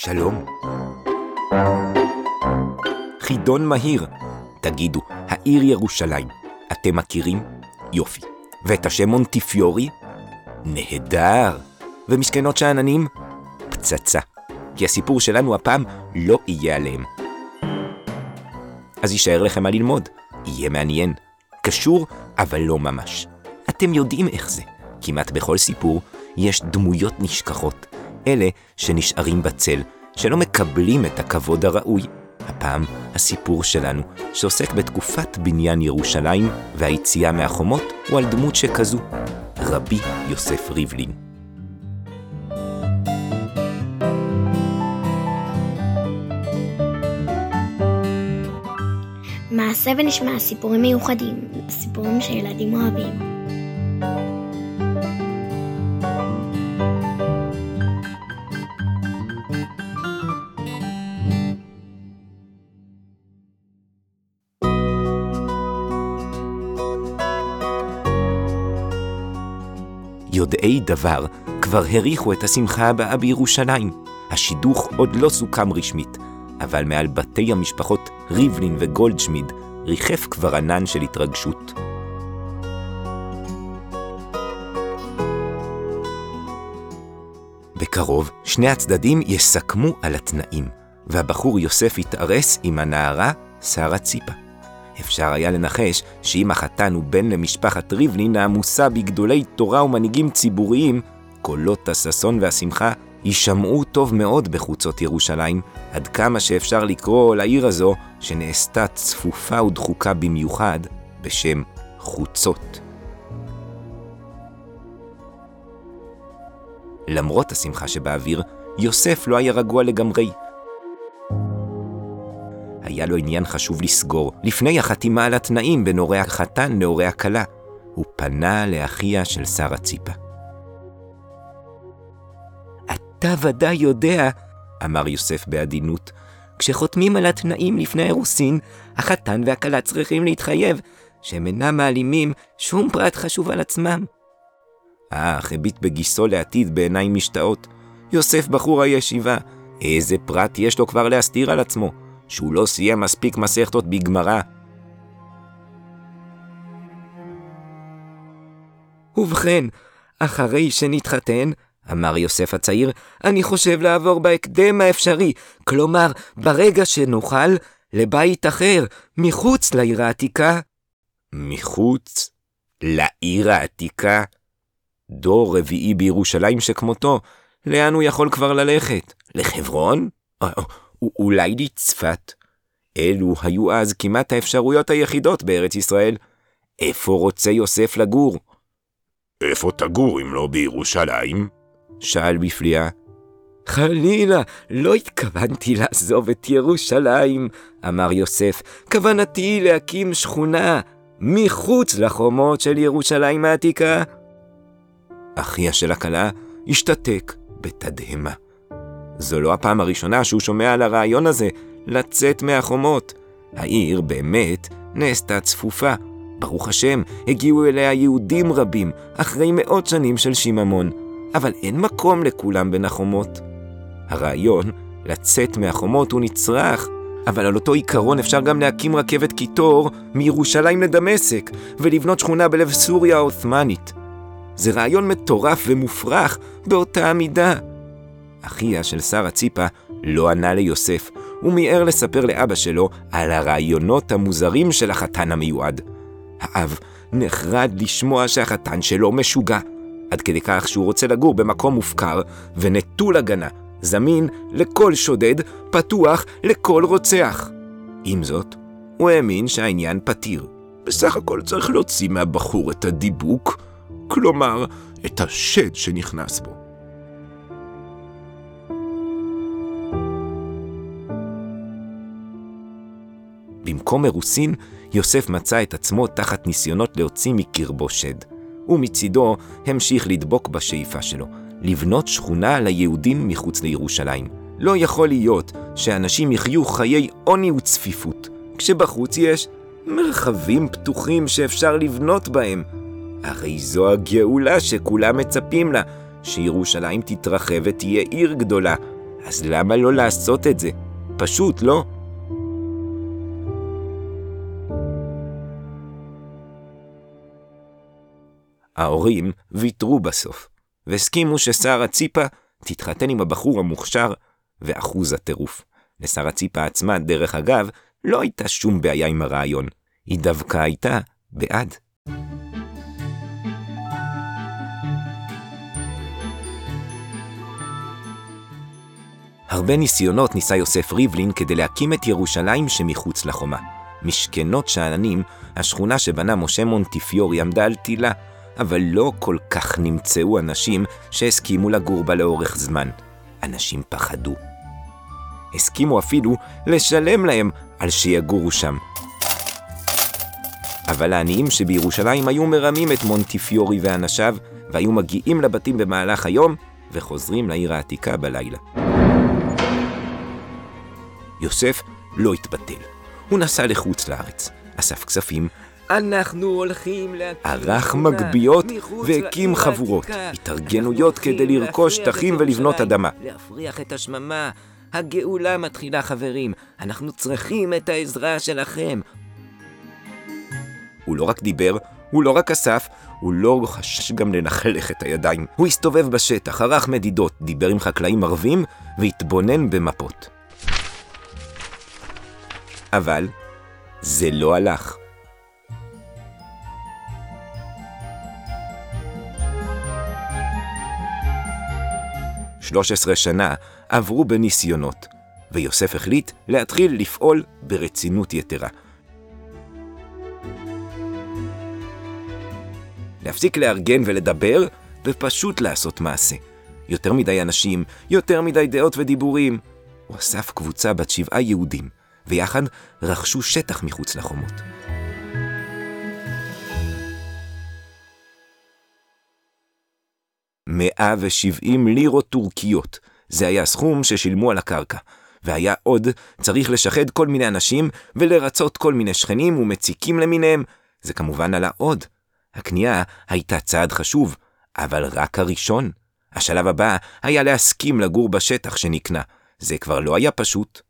שלום. חידון מהיר. תגידו, העיר ירושלים, אתם מכירים? יופי. ואת השם מונטיפיורי? נהדר. ומשכנות שאננים? פצצה. כי הסיפור שלנו הפעם לא יהיה עליהם. אז יישאר לכם מה ללמוד. יהיה מעניין. קשור, אבל לא ממש. אתם יודעים איך זה. כמעט בכל סיפור יש דמויות נשכחות. אלה שנשארים בצל, שלא מקבלים את הכבוד הראוי. הפעם הסיפור שלנו, שעוסק בתקופת בניין ירושלים והיציאה מהחומות, הוא על דמות שכזו, רבי יוסף ריבלין. מעשה ונשמע סיפורים מיוחדים, סיפורים שילדים אוהבים. יודעי דבר כבר הריחו את השמחה הבאה בירושלים. השידוך עוד לא סוכם רשמית, אבל מעל בתי המשפחות ריבלין וגולדשמיד ריחף כבר ענן של התרגשות. בקרוב שני הצדדים יסכמו על התנאים, והבחור יוסף יתארס עם הנערה שרה ציפה. אפשר היה לנחש שאם החתן הוא בן למשפחת ריבלין העמוסה בגדולי תורה ומנהיגים ציבוריים, קולות הששון והשמחה יישמעו טוב מאוד בחוצות ירושלים, עד כמה שאפשר לקרוא לעיר הזו, שנעשתה צפופה ודחוקה במיוחד, בשם חוצות. למרות השמחה שבאוויר, יוסף לא היה רגוע לגמרי. היה לו עניין חשוב לסגור, לפני החתימה על התנאים בין הורי החתן להורי הכלה. הוא פנה לאחיה של שרה ציפה. אתה ודאי יודע, אמר יוסף בעדינות, כשחותמים על התנאים לפני האירוסין, החתן והכלה צריכים להתחייב שהם אינם מעלימים שום פרט חשוב על עצמם. האח הביט בגיסו לעתיד בעיניים משתאות. יוסף בחור הישיבה, איזה פרט יש לו כבר להסתיר על עצמו? שהוא לא סיים מספיק מסכתות בגמרא. ובכן, אחרי שנתחתן, אמר יוסף הצעיר, אני חושב לעבור בהקדם האפשרי, כלומר, ברגע שנוכל, לבית אחר, מחוץ לעיר העתיקה. מחוץ? לעיר העתיקה? דור רביעי בירושלים שכמותו, לאן הוא יכול כבר ללכת? לחברון? אולי לצפת? אלו היו אז כמעט האפשרויות היחידות בארץ ישראל. איפה רוצה יוסף לגור? איפה תגור אם לא בירושלים? שאל בפליאה. חלילה, לא התכוונתי לעזוב את ירושלים, אמר יוסף. כוונתי להקים שכונה מחוץ לחומות של ירושלים העתיקה. אחיה של הכלה השתתק בתדהמה. זו לא הפעם הראשונה שהוא שומע על הרעיון הזה, לצאת מהחומות. העיר באמת נעשתה צפופה. ברוך השם, הגיעו אליה יהודים רבים, אחרי מאות שנים של שיממון. אבל אין מקום לכולם בין החומות. הרעיון, לצאת מהחומות הוא נצרך, אבל על אותו עיקרון אפשר גם להקים רכבת קיטור מירושלים לדמשק, ולבנות שכונה בלב סוריה העות'מאנית. זה רעיון מטורף ומופרך באותה המידה. אחיה של שרה ציפה לא ענה ליוסף, הוא מיהר לספר לאבא שלו על הרעיונות המוזרים של החתן המיועד. האב נחרד לשמוע שהחתן שלו משוגע, עד כדי כך שהוא רוצה לגור במקום מופקר ונטול הגנה, זמין לכל שודד, פתוח לכל רוצח. עם זאת, הוא האמין שהעניין פתיר. בסך הכל צריך להוציא מהבחור את הדיבוק, כלומר, את השד שנכנס בו. במקום מרוסין, יוסף מצא את עצמו תחת ניסיונות להוציא מקרבו שד. ומצידו המשיך לדבוק בשאיפה שלו, לבנות שכונה ליהודים מחוץ לירושלים. לא יכול להיות שאנשים יחיו חיי עוני וצפיפות, כשבחוץ יש מרחבים פתוחים שאפשר לבנות בהם. הרי זו הגאולה שכולם מצפים לה, שירושלים תתרחב ותהיה עיר גדולה. אז למה לא לעשות את זה? פשוט, לא? ההורים ויתרו בסוף, והסכימו ששרה ציפה תתחתן עם הבחור המוכשר ואחוז הטירוף. לשרה ציפה עצמה, דרך אגב, לא הייתה שום בעיה עם הרעיון. היא דווקא הייתה בעד. הרבה ניסיונות ניסה יוסף ריבלין כדי להקים את ירושלים שמחוץ לחומה. משכנות שאננים, השכונה שבנה משה מונטיפיורי עמדה על תילה, אבל לא כל כך נמצאו אנשים שהסכימו לגור בה לאורך זמן. אנשים פחדו. הסכימו אפילו לשלם להם על שיגורו שם. אבל העניים שבירושלים היו מרמים את מונטיפיורי ואנשיו, והיו מגיעים לבתים במהלך היום, וחוזרים לעיר העתיקה בלילה. יוסף לא התבטל. הוא נסע לחוץ לארץ, אסף כספים, אנחנו הולכים להקים ערך מגביות והקים חבורות, התארגנויות כדי לרכוש שטחים ולבנות אדמה. להפריח את השממה, הגאולה מתחילה חברים, אנחנו צריכים את העזרה שלכם. הוא לא רק דיבר, הוא לא רק אסף, הוא לא חשש גם לנחלך את הידיים. הוא הסתובב בשטח, ערך מדידות, דיבר עם חקלאים ערבים והתבונן במפות. אבל זה לא הלך. שלוש עשרה שנה עברו בניסיונות, ויוסף החליט להתחיל לפעול ברצינות יתרה. להפסיק לארגן ולדבר, ופשוט לעשות מעשה. יותר מדי אנשים, יותר מדי דעות ודיבורים. הוא אסף קבוצה בת שבעה יהודים, ויחד רכשו שטח מחוץ לחומות. מאה ושבעים לירות טורקיות, זה היה הסכום ששילמו על הקרקע. והיה עוד, צריך לשחד כל מיני אנשים ולרצות כל מיני שכנים ומציקים למיניהם. זה כמובן עלה עוד. הקנייה הייתה צעד חשוב, אבל רק הראשון. השלב הבא היה להסכים לגור בשטח שנקנה. זה כבר לא היה פשוט.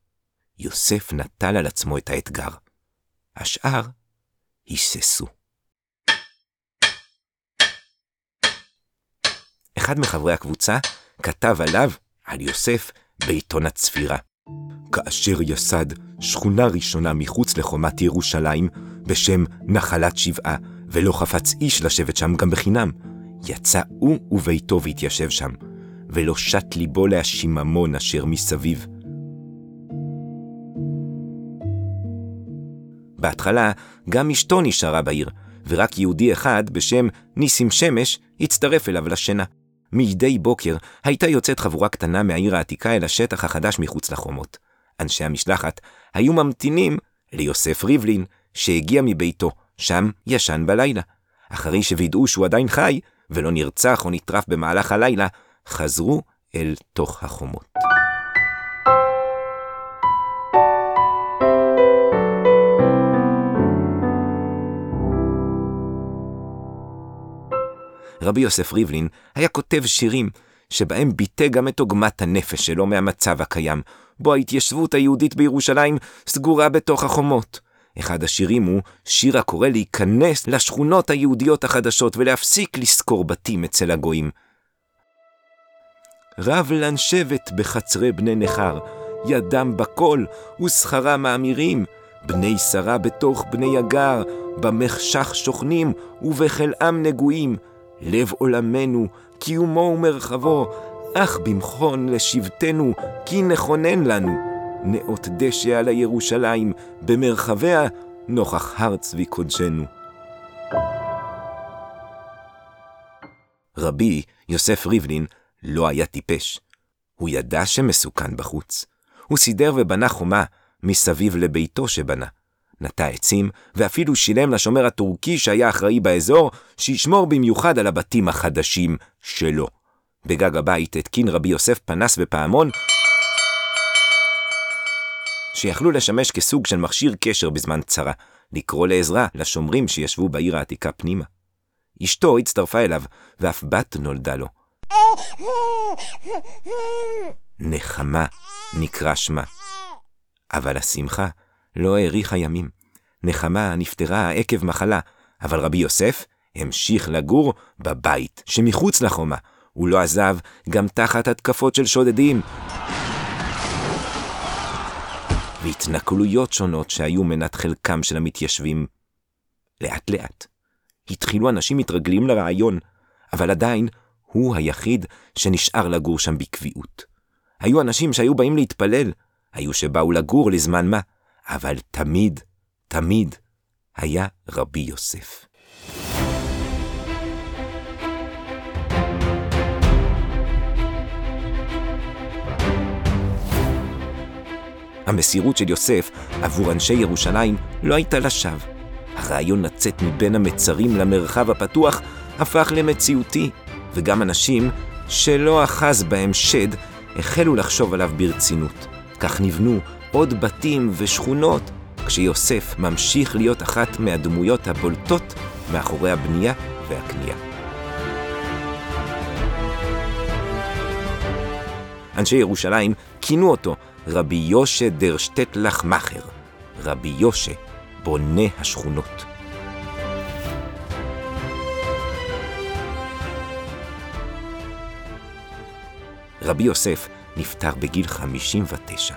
יוסף נטל על עצמו את האתגר. השאר היססו. אחד מחברי הקבוצה כתב עליו, על יוסף, בעיתון הצפירה. כאשר יסד שכונה ראשונה מחוץ לחומת ירושלים, בשם נחלת שבעה, ולא חפץ איש לשבת שם גם בחינם, יצא הוא וביתו והתיישב שם, ולא שט ליבו להשיממון אשר מסביב. בהתחלה גם אשתו נשארה בעיר, ורק יהודי אחד בשם ניסים שמש הצטרף אליו לשינה. מדי בוקר הייתה יוצאת חבורה קטנה מהעיר העתיקה אל השטח החדש מחוץ לחומות. אנשי המשלחת היו ממתינים ליוסף ריבלין, שהגיע מביתו, שם ישן בלילה. אחרי שווידאו שהוא עדיין חי, ולא נרצח או נטרף במהלך הלילה, חזרו אל תוך החומות. רבי יוסף ריבלין היה כותב שירים, שבהם ביטא גם את עוגמת הנפש שלו מהמצב הקיים, בו ההתיישבות היהודית בירושלים סגורה בתוך החומות. אחד השירים הוא שיר הקורא להיכנס לשכונות היהודיות החדשות ולהפסיק לשכור בתים אצל הגויים. רב לן שבט בחצרי בני נכר, ידם בקול ושכרה מאמירים, בני שרה בתוך בני הגר, במחשך שוכנים ובחלאם נגועים, לב עולמנו, קיומו ומרחבו, אך במכון לשבטנו, כי נכונן לנו. נאות דשא על הירושלים, במרחביה, נוכח הר צבי קודשנו. רבי יוסף ריבלין לא היה טיפש. הוא ידע שמסוכן בחוץ. הוא סידר ובנה חומה מסביב לביתו שבנה. נטע עצים, ואפילו שילם לשומר הטורקי שהיה אחראי באזור, שישמור במיוחד על הבתים החדשים שלו. בגג הבית התקין רבי יוסף פנס ופעמון, שיכלו לשמש כסוג של מכשיר קשר בזמן צרה, לקרוא לעזרה לשומרים שישבו בעיר העתיקה פנימה. אשתו הצטרפה אליו, ואף בת נולדה לו. נחמה נקרא שמה. אבל השמחה לא האריכה ימים. נחמה נפטרה עקב מחלה, אבל רבי יוסף המשיך לגור בבית שמחוץ לחומה. הוא לא עזב גם תחת התקפות של שודדים. והתנכלויות שונות שהיו מנת חלקם של המתיישבים. לאט לאט התחילו אנשים מתרגלים לרעיון, אבל עדיין הוא היחיד שנשאר לגור שם בקביעות. היו אנשים שהיו באים להתפלל, היו שבאו לגור לזמן מה, אבל תמיד, תמיד היה רבי יוסף. המסירות של יוסף עבור אנשי ירושלים לא הייתה לשווא. הרעיון לצאת מבין המצרים למרחב הפתוח הפך למציאותי, וגם אנשים שלא אחז בהם שד החלו לחשוב עליו ברצינות. כך נבנו עוד בתים ושכונות, כשיוסף ממשיך להיות אחת מהדמויות הבולטות מאחורי הבנייה והקנייה. אנשי ירושלים כינו אותו רבי יושה דר שטטלך מאכר, רבי יושה, בונה השכונות. רבי יוסף נפטר בגיל 59,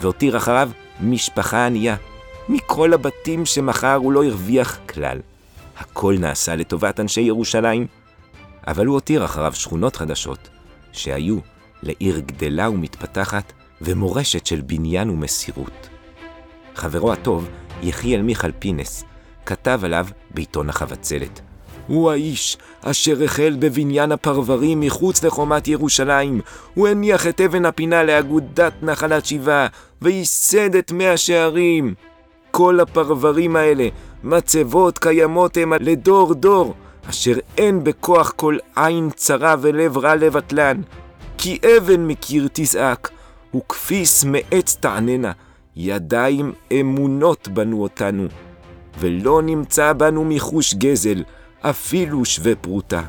והותיר אחריו משפחה ענייה. מכל הבתים שמכר הוא לא הרוויח כלל. הכל נעשה לטובת אנשי ירושלים, אבל הוא הותיר אחריו שכונות חדשות, שהיו לעיר גדלה ומתפתחת ומורשת של בניין ומסירות. חברו הטוב, יחיאל מיכל פינס, כתב עליו בעיתון החבצלת. הוא האיש אשר החל בבניין הפרברים מחוץ לחומת ירושלים. הוא הניח את אבן הפינה לאגודת נחלת שבעה, וייסד את מאה שערים. כל הפרברים האלה, מצבות קיימות המה לדור דור, אשר אין בכוח כל עין צרה ולב רע לבטלן. כי אבן מקיר תזעק, וכפיס מעץ תעננה, ידיים אמונות בנו אותנו, ולא נמצא בנו מחוש גזל, אפילו שווה פרוטה.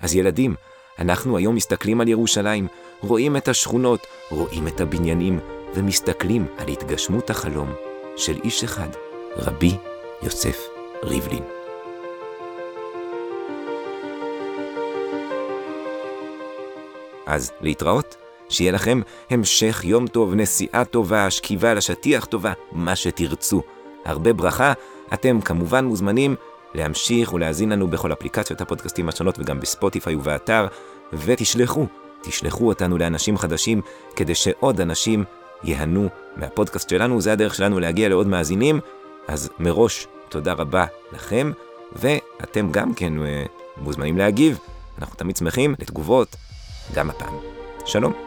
אז ילדים, אנחנו היום מסתכלים על ירושלים, רואים את השכונות, רואים את הבניינים, ומסתכלים על התגשמות החלום של איש אחד, רבי יוסף ריבלין. אז להתראות, שיהיה לכם המשך יום טוב, נסיעה טובה, שכיבה לשטיח טובה, מה שתרצו. הרבה ברכה, אתם כמובן מוזמנים להמשיך ולהאזין לנו בכל אפליקציות הפודקאסטים השונות וגם בספוטיפיי ובאתר, ותשלחו, תשלחו אותנו לאנשים חדשים, כדי שעוד אנשים ייהנו מהפודקאסט שלנו, זה הדרך שלנו להגיע לעוד מאזינים, אז מראש תודה רבה לכם, ואתם גם כן אה, מוזמנים להגיב, אנחנו תמיד שמחים לתגובות, גם הפעם. שלום.